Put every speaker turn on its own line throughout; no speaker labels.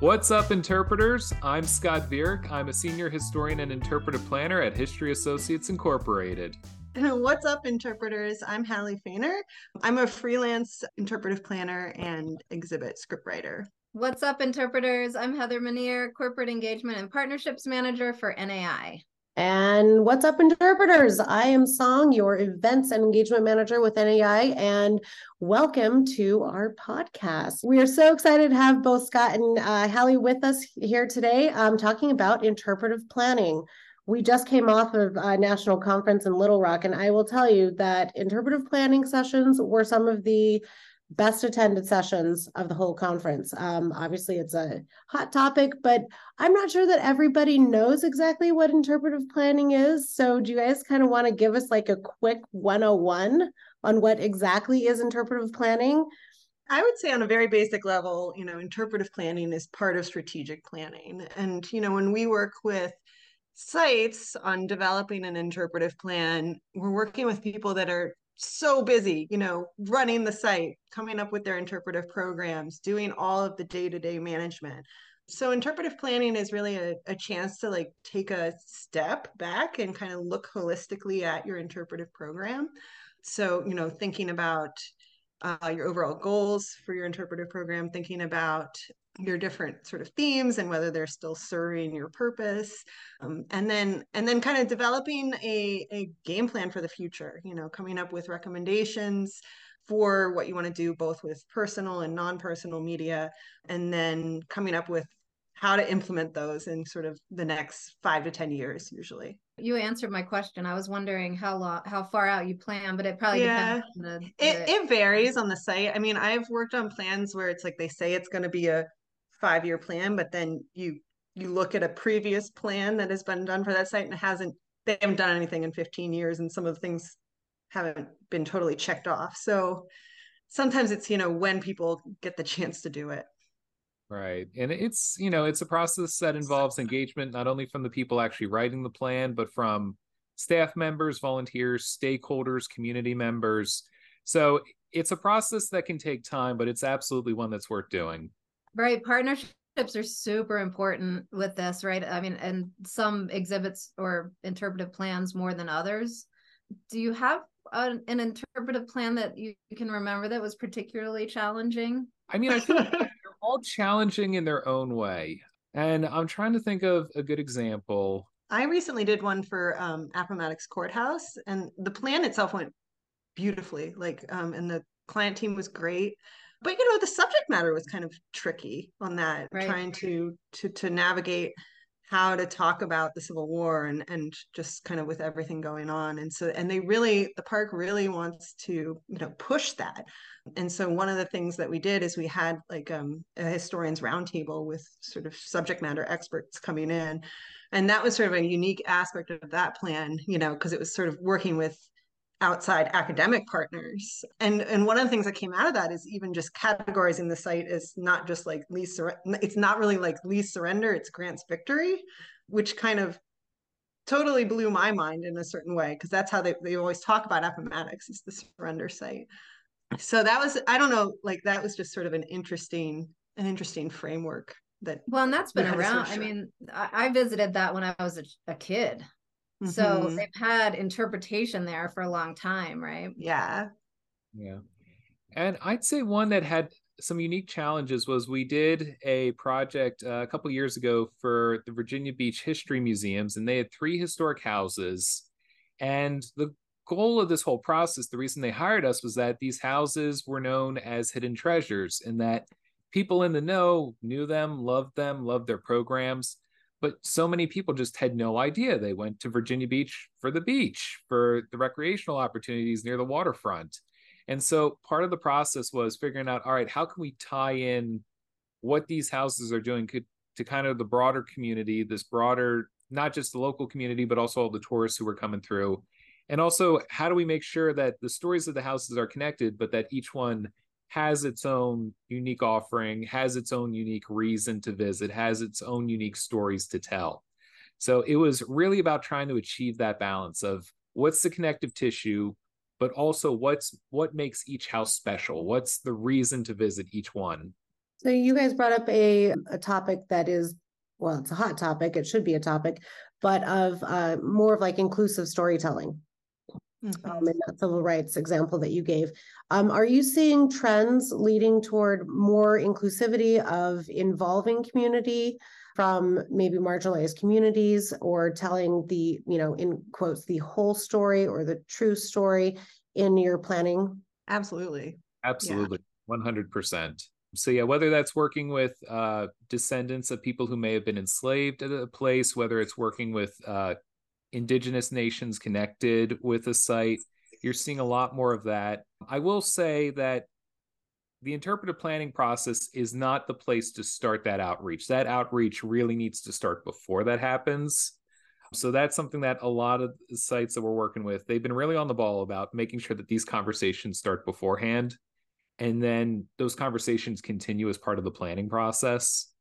What's up, interpreters? I'm Scott Vierick. I'm a senior historian and interpretive planner at History Associates Incorporated.
What's up, interpreters? I'm Halley Fehner. I'm a freelance interpretive planner and exhibit scriptwriter.
What's up, interpreters? I'm Heather Manier, Corporate Engagement and Partnerships Manager for NAI.
And what's up, interpreters? I am Song, your events and engagement manager with NAI, and welcome to our podcast. We are so excited to have both Scott and uh, Halley with us here today, um, talking about interpretive planning. We just came off of a national conference in Little Rock, and I will tell you that interpretive planning sessions were some of the best attended sessions of the whole conference. Um, obviously, it's a hot topic, but I'm not sure that everybody knows exactly what interpretive planning is. So, do you guys kind of want to give us like a quick 101 on what exactly is interpretive planning?
I would say, on a very basic level, you know, interpretive planning is part of strategic planning. And, you know, when we work with sites on developing an interpretive plan, we're working with people that are so busy, you know, running the site, coming up with their interpretive programs, doing all of the day to day management. So, interpretive planning is really a, a chance to like take a step back and kind of look holistically at your interpretive program. So, you know, thinking about uh, your overall goals for your interpretive program, thinking about your different sort of themes and whether they're still serving your purpose um, and then and then kind of developing a, a game plan for the future you know coming up with recommendations for what you want to do both with personal and non-personal media and then coming up with how to implement those in sort of the next five to ten years usually.
You answered my question. I was wondering how long how far out you plan but it probably yeah.
the, the... It, it varies on the site. I mean i've worked on plans where it's like they say it's going to be a five year plan, but then you you look at a previous plan that has been done for that site and hasn't they haven't done anything in 15 years and some of the things haven't been totally checked off. So sometimes it's you know when people get the chance to do it.
Right. And it's, you know, it's a process that involves engagement not only from the people actually writing the plan, but from staff members, volunteers, stakeholders, community members. So it's a process that can take time, but it's absolutely one that's worth doing.
Right. Partnerships are super important with this, right? I mean, and some exhibits or interpretive plans more than others. Do you have an, an interpretive plan that you can remember that was particularly challenging?
I mean, I think they're all challenging in their own way. And I'm trying to think of a good example.
I recently did one for um, Appomattox Courthouse, and the plan itself went beautifully. Like, um, and the client team was great but you know the subject matter was kind of tricky on that right. trying to to to navigate how to talk about the civil war and and just kind of with everything going on. And so and they really the park really wants to you know push that. And so one of the things that we did is we had like um, a historians roundtable with sort of subject matter experts coming in. And that was sort of a unique aspect of that plan you know because it was sort of working with outside academic partners. And and one of the things that came out of that is even just categorizing the site as not just like Lee's it's not really like Lee's surrender, it's Grant's victory, which kind of totally blew my mind in a certain way because that's how they, they always talk about Appomattox is the surrender site. So that was I don't know like that was just sort of an interesting an interesting framework that
well and that's been around i mean I, visited that when i was a, a kid Mm-hmm. So they've had interpretation there for a long time, right?
Yeah.
Yeah. And I'd say one that had some unique challenges was we did a project uh, a couple years ago for the Virginia Beach History Museums, and they had three historic houses. And the goal of this whole process, the reason they hired us was that these houses were known as hidden treasures, and that people in the know knew them, loved them, loved their programs but so many people just had no idea. They went to virginia beach for the beach for the recreational opportunities near the waterfront. And so part of the process was figuring out all right how can we tie in what these houses are doing to kind of the broader community this broader not just the local community but also all the tourists who are coming through. And also how do we make sure that the stories of the houses are connected but that each one has its own unique offering, has its own unique reason to visit, has its own unique stories to tell. So it was really about trying to achieve that balance of what's the connective tissue, but also what's what makes each house special. What's the reason to visit each one?
So you guys brought up a, a topic that is, well, it's a hot topic. It should be a topic, but of uh, more of like inclusive storytelling.
Mhm.
Um, in that civil rights example that you gave, um, are you seeing trends leading toward more inclusivity of involving community from maybe marginalized communities or telling the, you know, in quotes, the whole story or the true story in your planning?
Absolutely.
Absolutely, one hundred percent. So yeah, whether that's working with uh, descendants of people who may have been enslaved at a place, whether it's working with uh, indigenous nations connected with a site, you're seeing a lot more of that. I will say that the interpretive planning process is not the place to start that outreach. That outreach really needs to start before that happens. So that's something that a lot of sites that we're working with, they've been really on the ball about making sure that these conversations start beforehand and then those conversations continue as part of the planning process.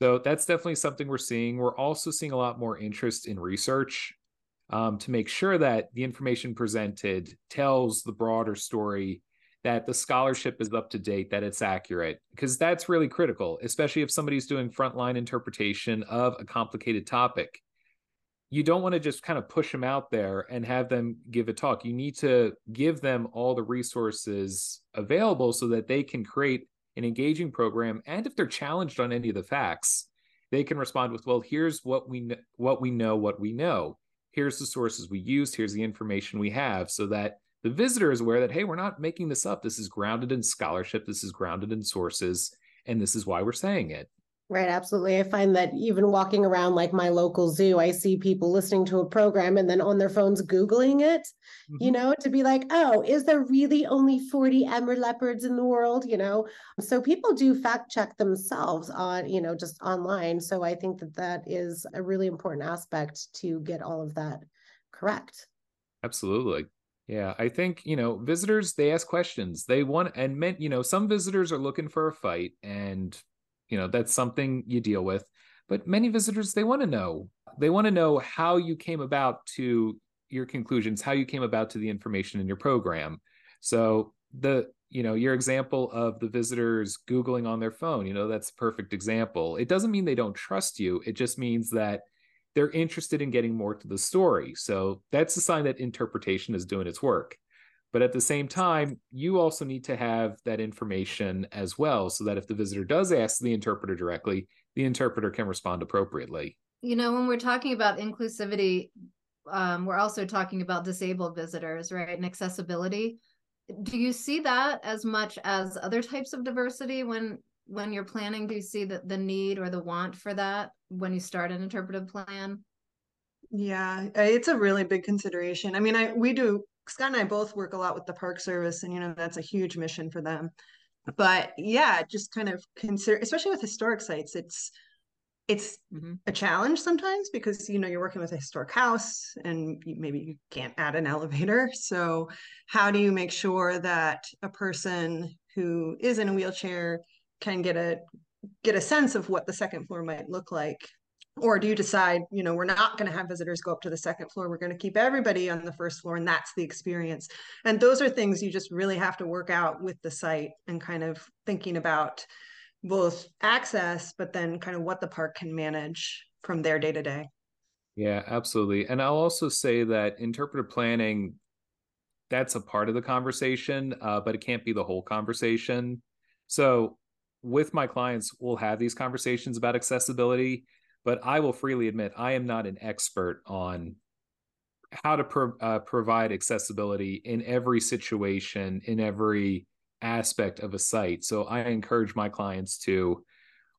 So that's definitely something we're seeing. We're also seeing a lot more interest in research um, to make sure that the information presented tells the broader story, that the scholarship is up to date, that it's accurate, because that's really critical, especially if somebody's doing frontline interpretation of a complicated topic. You don't want to just kind of push them out there and have them give a talk. You need to give them all the resources available so that they can create an engaging program. And if they're challenged on any of the facts, they can respond with, "Well, here's what we kn- what we know, what we know. Here's the sources we used. Here's the information we have," so that the visitor is aware that, "Hey, we're not making this up. This is grounded in scholarship. This is grounded in sources, and this is why we're saying it."
Right, absolutely. I find that even walking around like my local zoo, I see people listening to a program and then on their phones Googling it, you
Mhm.
know, to be like, oh, is there really only 40 Amur leopards in the world? You know, so people do fact check themselves on, you know, just online. So I think that that is a really important aspect to get all of that correct.
Absolutely. Yeah, I think, you know, visitors they ask questions. They want and meant, you know, some visitors are looking for a fight and you know, that's something you deal with. But many visitors they want to know. They want to know how you came about to your conclusions, how you came about to the information in your program. So the you know your example of the visitors googling on their phone you know that's a perfect example it doesn't mean they don't trust you it just means that they're interested in getting more to the story. So that's a sign that interpretation is doing its work. But at the same time, you also need to have that information as well, so that if the visitor does ask the interpreter directly, the interpreter can respond appropriately.
You know, when we're talking about inclusivity, um, we're also talking about disabled visitors, right? And accessibility. Do you see that as much as other types of diversity when when you're planning? Do you see the, the need or the want for that when you start an interpretive plan?
Yeah, uh, it's a really big consideration. I mean, I we do Scott and I both work a lot with the Park Service, and you know that's a huge mission for them. But yeah, just kind of consider, especially with historic sites, it's it's
Mhm.
a challenge sometimes because you know you're working with a historic house and you, maybe you can't add an elevator. So how do you make sure that a person who is in a wheelchair can get a get a sense of what the second floor might look like or do you decide you know we're not going to have visitors go up to the second floor we're going to keep everybody on the first floor and that's the experience and those are things you just really have to work out with the site and kind of thinking about both access but then kind of what the park can manage from their day to day
Yeah, absolutely. And I'll also say that interpretive planning, that's a part of the conversation, uh, but it can't be the whole conversation. So with my clients, we'll have these conversations about accessibility, but I will freely admit I am not an expert on how to pro- uh, provide accessibility in every situation, in every aspect of a site. So I encourage my clients to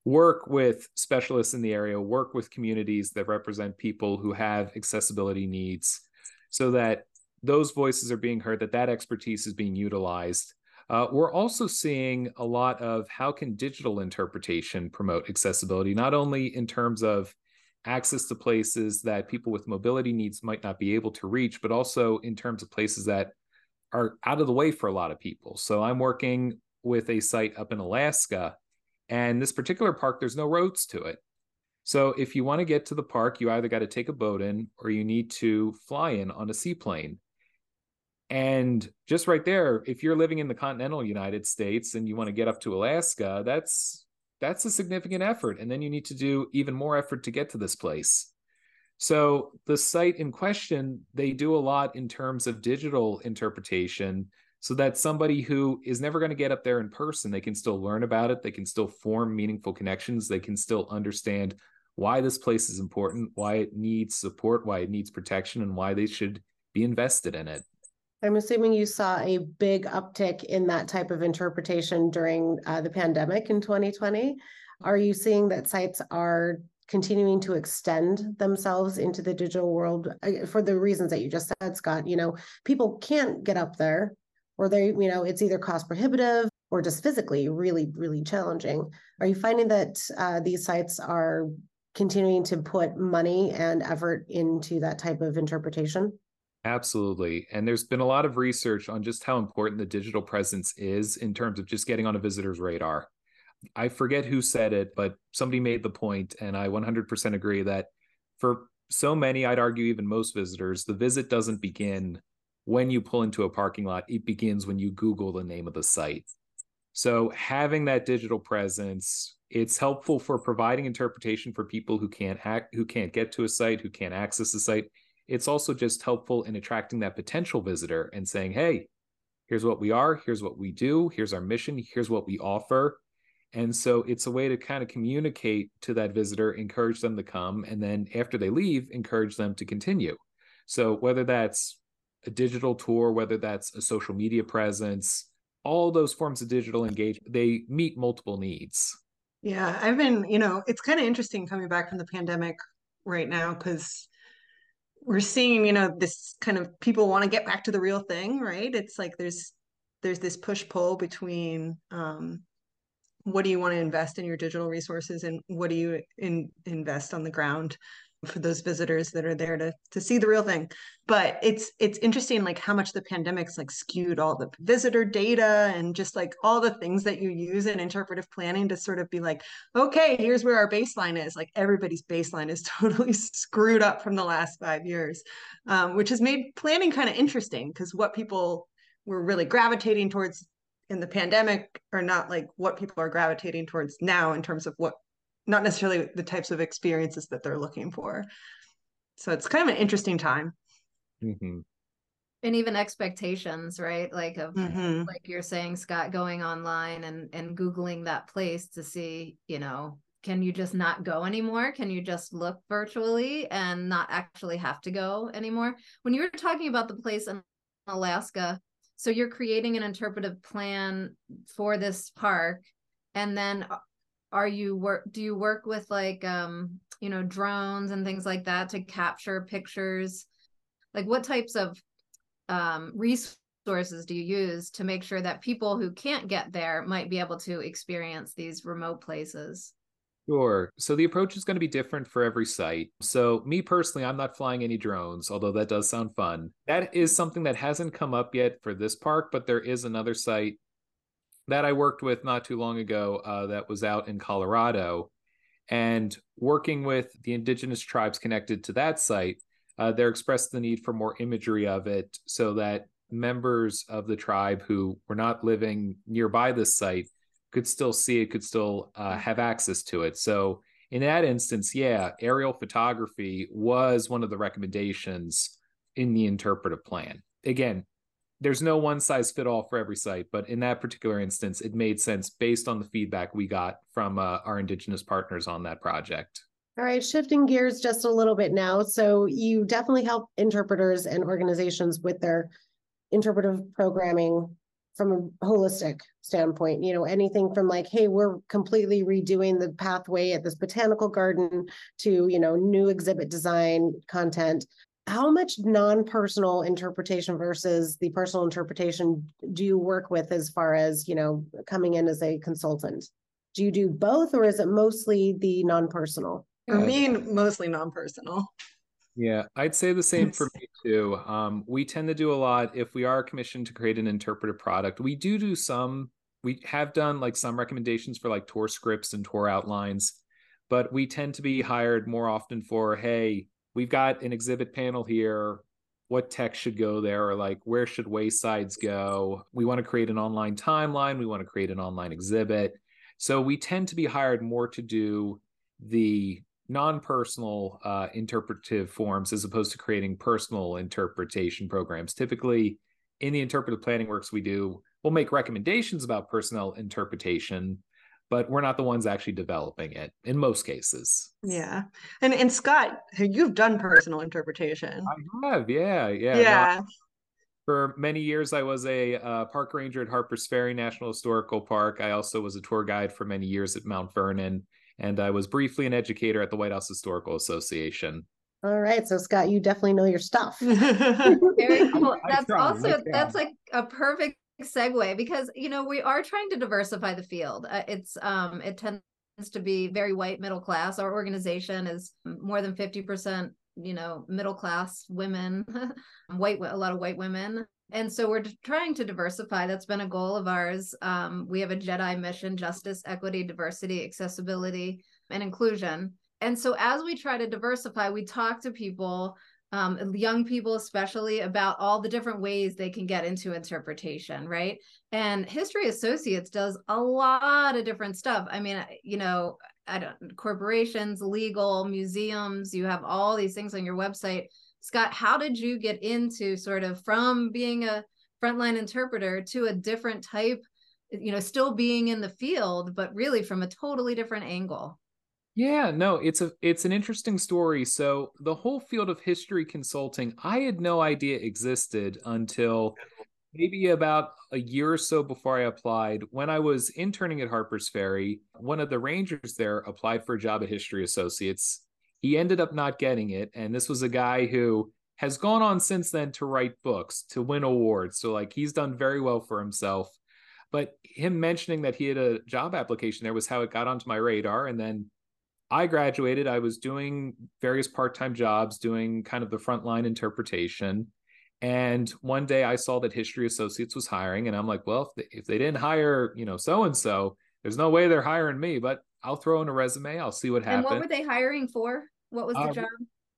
work with specialists in the area, work with communities that represent people who have accessibility needs so that those voices are being heard, that that expertise is being utilized. Uh, we're also seeing a lot of how can digital interpretation promote accessibility, not only in terms of access to places that people with mobility needs might not be able to reach, but also in terms of places that are out of the way for a lot of people. So I'm working with a site up in Alaska, and this particular park, there's no roads to it. So if you want to get to the park, you either got to take a boat in or you need to fly in on a seaplane. And just right there, if you're living in the continental United States and you want to get up to Alaska, that's that's a significant effort. And then you need to do even more effort to get to this place. So the site in question, they do a lot in terms of digital interpretation so that somebody who is never going to get up there in person, they can still learn about it, they can still form meaningful connections, they can still understand why this place is important, why it needs support, why it needs protection, and why they should be invested in it.
I'm assuming you saw a big uptick in that type of interpretation during uh, the pandemic in 2020. Are you seeing that sites are continuing to extend themselves into the digital world for the reasons that you just said, Scott? You know, people can't get up there, or they, you know, it's either cost prohibitive or just physically really, really challenging. Are you finding that uh, these sites are continuing to put money and effort into that type of interpretation?
Absolutely. And there's been a lot of research on just how important the digital presence is in terms of just getting on a visitor's radar. I forget who said it, but somebody made the point, and I 100% agree that for so many, I'd argue even most visitors, the visit doesn't begin when you pull into a parking lot, it begins when you Google the name of the site. So having that digital presence, it's helpful for providing interpretation for people who can't hack, who can't get to a site, who can't access the site it's also just helpful in attracting that potential visitor and saying, hey, here's what we are, here's what we do, here's our mission, here's what we offer. And so it's a way to kind of communicate to that visitor, encourage them to come, and then after they leave, encourage them to continue. So whether that's a digital tour, whether that's a social media presence, all those forms of digital engagement, they meet multiple needs.
Yeah, I've been, you know, it's kind of interesting coming back from the pandemic right now because we're seeing you know this kind of people want to get back to the real thing right? It's like there's there's this push pull between um, what do you want to invest in your digital resources and what do you in, invest on the ground for those visitors that are there to to see the real thing. But it's it's interesting like how much the pandemic's like skewed all the visitor data and just like all the things that you use in interpretive planning to sort of be like okay here's where our baseline is. Like everybody's baseline is totally screwed up from the last five years um, which has made planning kind of interesting because what people were really gravitating towards in the pandemic are not like what people are gravitating towards now in terms of what not necessarily the types of experiences that they're looking for. So it's kind of an interesting time.
Mm-hmm. And even expectations, right? Like of mm-hmm. like you're saying, Scott, going online and and googling that place to see, you know, can you just not go anymore? Can you just look virtually and not actually have to go anymore? When you were talking about the place in Alaska, so you're creating an interpretive plan for this park, and then are you work do you work with like um you know drones and things like that to capture pictures like what types of um resources do you use to make sure that people who can't get there might be able to experience these remote places
Sure. So the approach is going to be different for every site. So, me personally, I'm not flying any drones, although that does sound fun. That is something that hasn't come up yet for this park, but there is another site that I worked with not too long ago uh, that was out in Colorado. And working with the indigenous tribes connected to that site, uh, they expressed the need for more imagery of it so that members of the tribe who were not living nearby this site could still see it, could still uh, have access to it. So, in that instance, yeah, aerial photography was one of the recommendations in the interpretive plan. Again, there's no one size fit all for every site, but in that particular instance, it made sense based on the feedback we got from uh, our Indigenous partners on that project.
All right, shifting gears just a little bit now. So, you definitely help interpreters and organizations with their interpretive programming from a holistic standpoint. You know, anything from like, hey, we're completely redoing the pathway at this botanical garden to, you know, new exhibit design content how much non-personal interpretation versus the personal interpretation do you work with as far as you know coming in as a consultant? Do you do both or is it mostly the non-personal?
For me mostly non-personal.
Yeah i'd say the same for me too. Um, we tend to do a lot if we are commissioned to create an interpretive product we do do some we have done like some recommendations for like tour scripts and tour outlines but we tend to be hired more often for hey we've got an exhibit panel here. What text should go there? Or like where should waysides go? We want to create an online timeline. We want to create an online exhibit. So we tend to be hired more to do the non-personal uh, interpretive forms as opposed to creating personal interpretation programs. Typically, in the interpretive planning works we do, we'll make recommendations about personnel interpretation, but we're not the ones actually developing it in most cases.
Yeah. And and Scott, you've done personal interpretation.
I have, yeah, yeah.
Yeah.
No, for many years, I was a uh, park ranger at Harpers Ferry National Historical Park. I also was a tour guide for many years at Mount Vernon, and I was briefly an educator at the White House Historical Association.
All right, so Scott, you definitely know your stuff.
Very cool. That's also that's like a perfect segue because you know we are trying to diversify the field. Uh, it's um it tends to be very white middle class. Our organization is more than fifty percent you know middle class women, white a lot of white women. And so we're trying to diversify. That's been a goal of ours. Um, we have a Jedi mission: justice, equity, diversity, accessibility, and inclusion. And so as we try to diversify, we talk to people um, young people especially about all the different ways they can get into interpretation right? And history associates does a lot of different stuff. I mean you know i don't corporations legal museums you have all these things on your website. Scott how did you get into sort of from being a frontline interpreter to a different type you know still being in the field but really from a totally different angle
Yeah, no, it's a it's an interesting story. So the whole field of history consulting, I had no idea existed until maybe about a year or so before I applied. When I was interning at Harper's Ferry, one of the rangers there applied for a job at History Associates. He ended up not getting it, and this was a guy who has gone on since then to write books, to win awards. So like he's done very well for himself. But him mentioning that he had a job application there was how it got onto my radar and then I graduated. I was doing various part time jobs, doing kind of the frontline interpretation. And one day I saw that History Associates was hiring, and I'm like, well, if they, if they didn't hire, you know, so and so, there's no way they're hiring me, but I'll throw in a resume. I'll see what happens.
and what were they hiring for what was the
Uh,
job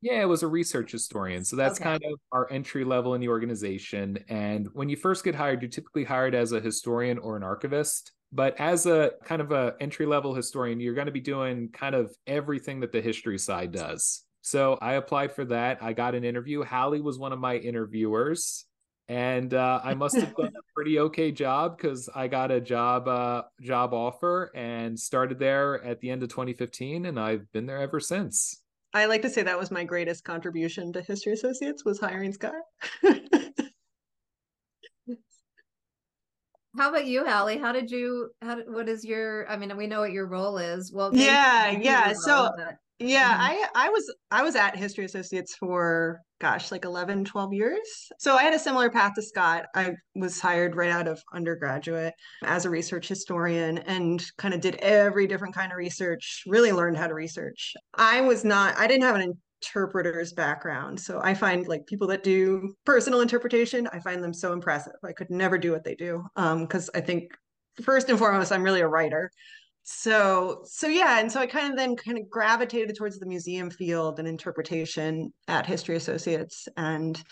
Yeah, it was a research historian. So that's
Okay.
kind of our entry level in the organization. And when you first get hired, you're typically hired as a historian or an archivist. But as a kind of a entry level historian, you're going to be doing kind of everything that the history side does. So I applied for that. I got an interview. Halley was one of my interviewers. And uh, I must have done a pretty okay job because I got a job uh, job offer and started there at the end of 2015, and I've been there ever since.
I like to say that was my greatest contribution to History Associates was hiring Scott.
How about you, Halley? How did you? How did, what is your? I mean, we know what your role is. Well,
Yeah, yeah,
your
so-
but-
Yeah,
Mhm.
I I was I was at History Associates for gosh, like 11, 12 years. So I had a similar path to Scott. I was hired right out of undergraduate as a research historian and kind of did every different kind of research, really learned how to research. I was not I didn't have an interpreter's background. So I find like people that do personal interpretation, I find them so impressive. I could never do what they do um because I think first and foremost I'm really a writer so so yeah and so i kind of then kind of gravitated towards the museum field and interpretation at history associates and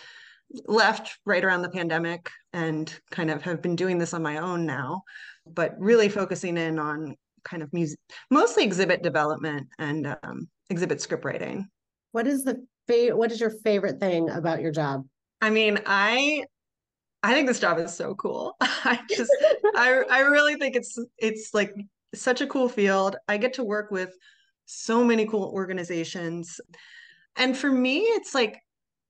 left right around the pandemic and kind of have been doing this on my own now but really focusing in on kind of music mostly exhibit development and um, exhibit script writing
What is the fa- what is your favorite thing about your job?
i mean i i think this job is so cool i just I I really think it's it's like such a cool field. I get to work with so many cool organizations. And for me, it's like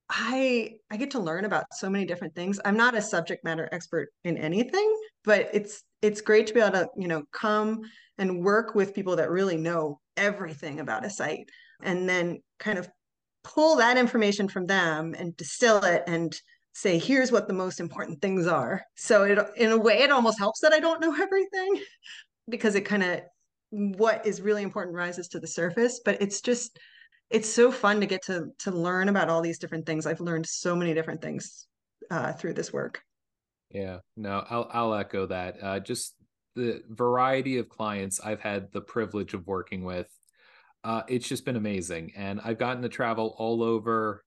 I I get to learn about so many different things. I'm not a subject matter expert in anything, but it's it's great to be able to, you know, come and work with people that really know everything about a site and then kind of pull that information from them and distill it and say here's what the most important things are. So it in a way it almost helps that i don't know everything because it kind of what is really important rises to the surface but it's just it's so fun to get to to learn about all these different things. I've learned so many different things uh, through this work.
Yeah, no, I'll I'll echo that. Uh, just the variety of clients I've had the privilege of working with, uh, it's just been amazing. And I've gotten to travel all over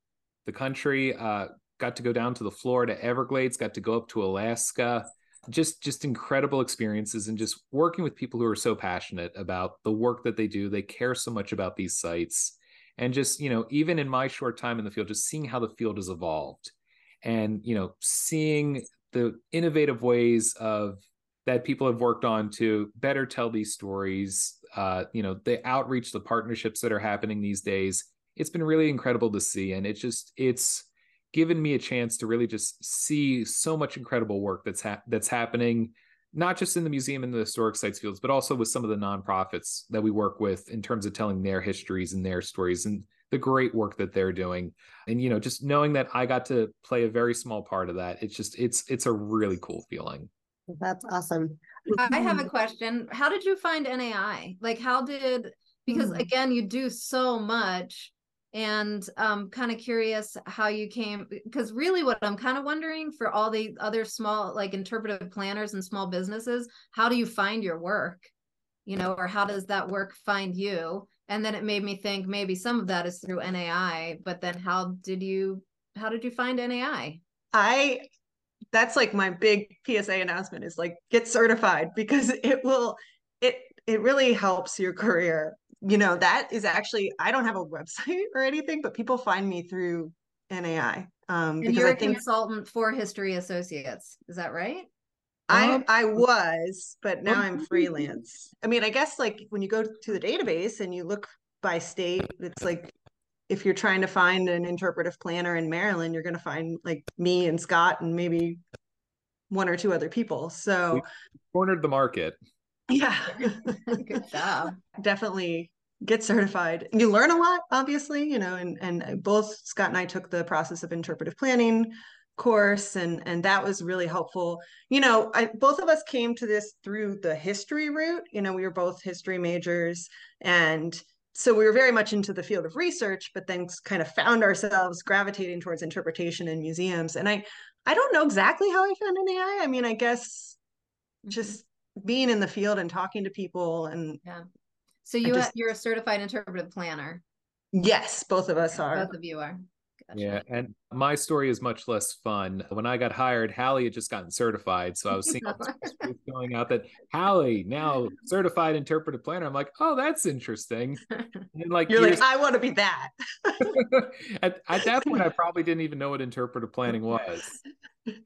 the country. Uh, got to go down to the Florida Everglades. Got to go up to Alaska. just just incredible experiences and just working with people who are so passionate about the work that they do they care so much about these sites and just you know even in my short time in the field just seeing how the field has evolved and you know seeing the innovative ways of that people have worked on to better tell these stories uh you know the outreach the partnerships that are happening these days. It's been really incredible to see and it's just it's given me a chance to really just see so much incredible work that's ha- that's happening not just in the museum and the historic sites fields but also with some of the nonprofits that we work with in terms of telling their histories and their stories and the great work that they're doing. And you know just knowing that i got to play a very small part of that it's just it's it's a really cool feeling
that's awesome.
I have a question. How did you find nai like how did because mm. again you do so much and um kind of curious how you came because really what i'm kind of wondering for all the other small like interpretive planners and small businesses how do you find your work? You know or how does that work find you? And then it made me think maybe some of that is through nai but then how did you how did you find nai
i that's like my big psa announcement is like get certified because it will it it really helps your career you know, that is actually, I don't have a website or anything, but people find me through NAI.
Um, and you're I a think, consultant for History Associates. Is that right?
I um, I was, but now I'm freelance. I mean, I guess like when you go to the database and you look by state, it's like if you're trying to find an interpretive planner in Maryland, you're going to find like me and Scott and maybe one or two other people. So we
cornered the market.
Yeah.
Good job.
Definitely get certified. You learn a lot, obviously, you know, and and both Scott and I took the process of interpretive planning course and and that was really helpful. You know, I both of us came to this through the history route. You know, we were both history majors and so we were very much into the field of research but then kind of found ourselves gravitating towards interpretation in museums and i i don't know exactly how i found NAI. i mean i guess mm-hmm. just being in the field and talking to people and
yeah so you just, you're a certified interpretive planner
yes both of us are
both of you are
Gotcha. Yeah, and my story is much less fun. When I got hired, Halley had just gotten certified, so I was seeing going out that Halley now certified interpretive planner. I'm like, oh, that's interesting.
And like you're years... like, I want to be that.
at, at that point, I probably didn't even know what interpretive planning was.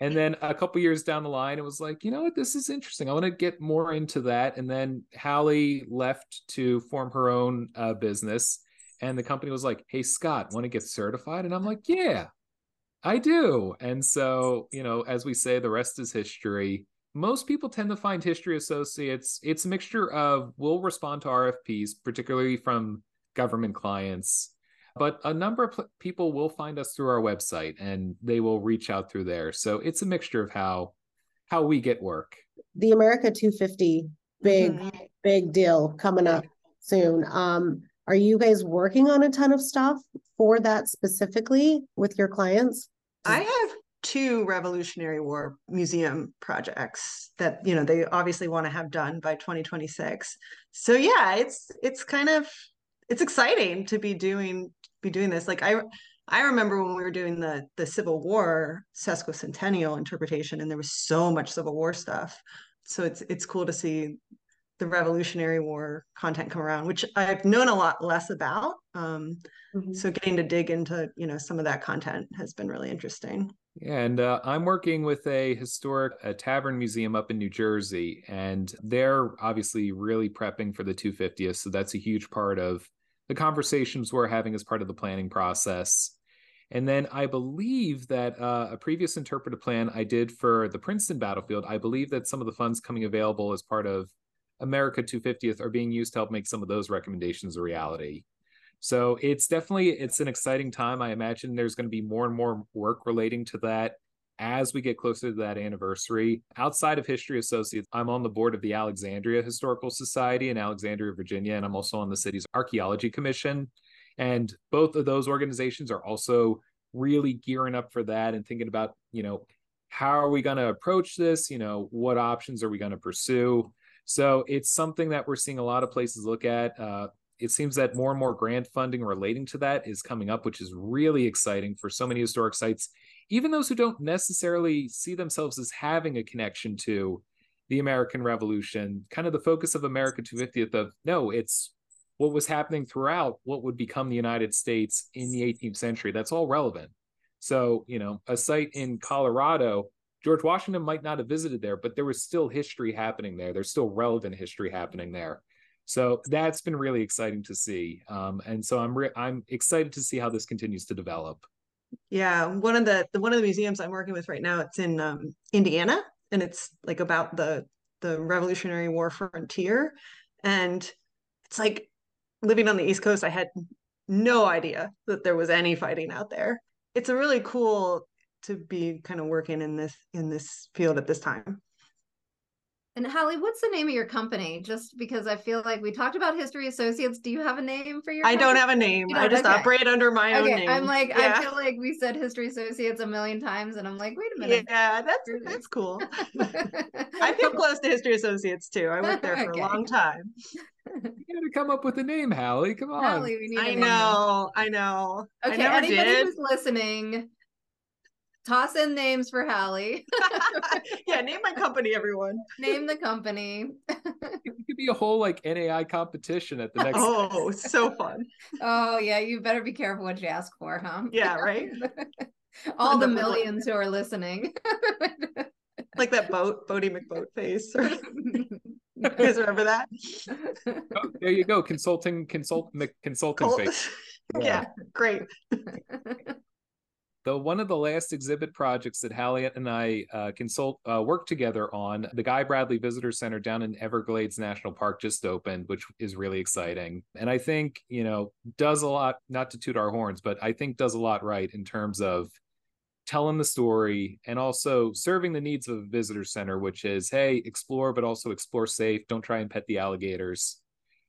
And then a couple years down the line, it was like, you know what, this is interesting. I want to get more into that. And then Halley left to form her own uh, business and the company was like, "Hey Scott, want to get certified?" And I'm like, "Yeah, I do." And so, you know, as we say, the rest is history. Most people tend to find history associates. It's a mixture of we'll respond to RFPs, particularly from government clients, but a number of people will find us through our website and they will reach out through there. So it's a mixture of how how we get work.
The America 250 big mm-hmm. big deal coming up soon. Um are you guys working on a ton of stuff for that specifically with your clients?
I have two Revolutionary War museum projects that you know they obviously want to have done by 2026. So yeah, it's it's kind of it's exciting to be doing be doing this. Like I I remember when we were doing the the Civil War sesquicentennial interpretation, and there was so much Civil War stuff. So it's it's cool to see the Revolutionary War content come around, which I've known a lot less about. Um, mm-hmm. So getting to dig into you know some of that content has been really interesting.
And uh, I'm working with a historic a tavern museum up in New Jersey, and they're obviously really prepping for the 250th. So that's a huge part of the conversations we're having as part of the planning process. And then I believe that uh, a previous interpretive plan I did for the Princeton battlefield, I believe that some of the funds coming available as part of America 250th are being used to help make some of those recommendations a reality. So it's definitely it's an exciting time. I imagine there's going to be more and more work relating to that as we get closer to that anniversary. Outside of History Associates, I'm on the board of the Alexandria Historical Society in Alexandria, Virginia, and I'm also on the city's Archaeology Commission. And both of those organizations are also really gearing up for that and thinking about, you know, how are we going to approach this? You know, what options are we going to pursue? So it's something that we're seeing a lot of places look at. Uh, it seems that more and more grant funding relating to that is coming up, which is really exciting for so many historic sites even those who don't necessarily see themselves as having a connection to the American Revolution, kind of the focus of America 250th of no, it's what was happening throughout what would become the United States in the 18th century. That's all relevant. So, you know, a site in Colorado, George Washington might not have visited there, but there was still history happening there. There's still relevant history happening there. So that's been really exciting to see. Um, and so I'm re- I'm excited to see how this continues to develop.
Yeah, one of the, the one of the museums I'm working with right now, it's in um, Indiana, and it's like about the the Revolutionary War frontier, and it's like living on the East Coast. I had no idea that there was any fighting out there. It's a really cool to be kind of working in this in this field at this time.
And Halley, what's the name of your company? Just because I feel like we talked about History Associates. Do you have a name for your?
I
company?
don't have a name. I just
Okay.
operate under my own
Okay,
name.
I'm like,
yeah.
I feel like we said History Associates a million times, and I'm like, wait a minute.
yeah, that's that's cool. I feel close to History Associates too. I worked there for
Okay.
a long time.
You got to come up with a name, Halley. Come on.
Halley, we need a
I
name.
know, I know. I
Okay,
never
anybody
did.
who's listening, toss in names for Halley.
yeah, name my company, everyone.
Name the company.
It could be a whole like NAI competition at the next.
Oh, so fun.
Oh yeah, you better be careful what you ask for, huh?
Yeah, right?
All the
The-
millions who are listening.
Like that boat, Boaty McBoat face. you guys remember that?
Oh, there you go. Consulting, consult, Mc- consulting.
Cool.
face.
yeah, great.
The one of the last exhibit projects that Halley and I uh, consult uh, work together on, the Guy Bradley Visitor Center down in Everglades National Park just opened, which is really exciting. And I think you know does a lot, not to toot our horns, but I think does a lot right in terms of telling the story and also serving the needs of a visitor center, which is hey, explore, but also explore safe. Don't try and pet the alligators.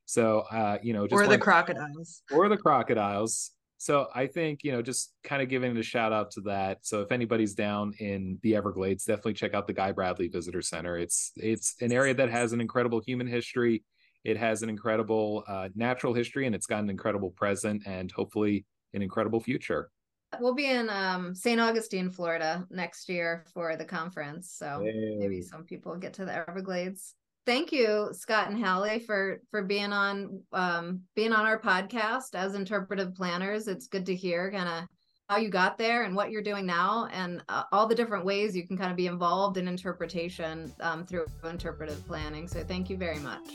So uh, you know, just
Or the crocodiles.
or the crocodiles. So I think, you know, just kind of giving a shout out to that. So if anybody's down in the Everglades, definitely check out the Guy Bradley Visitor Center. It's it's an area that has an incredible human history. It has an incredible uh, natural history and it's got an incredible present and hopefully an incredible future.
We'll be in um, St. Augustine, Florida next year for the conference. So maybe some people get to the Everglades. Thank you, Scott and Halley, for for being on um, being on our podcast as interpretive planners. It's good to hear kind of how you got there and what you're doing now, and uh, all the different ways you can kind of be involved in interpretation um, through interpretive planning. So thank you very much.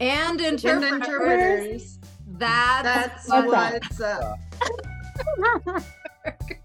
And
And
interpreters,
interpreters.
that's,
That's
What's up?
what's up.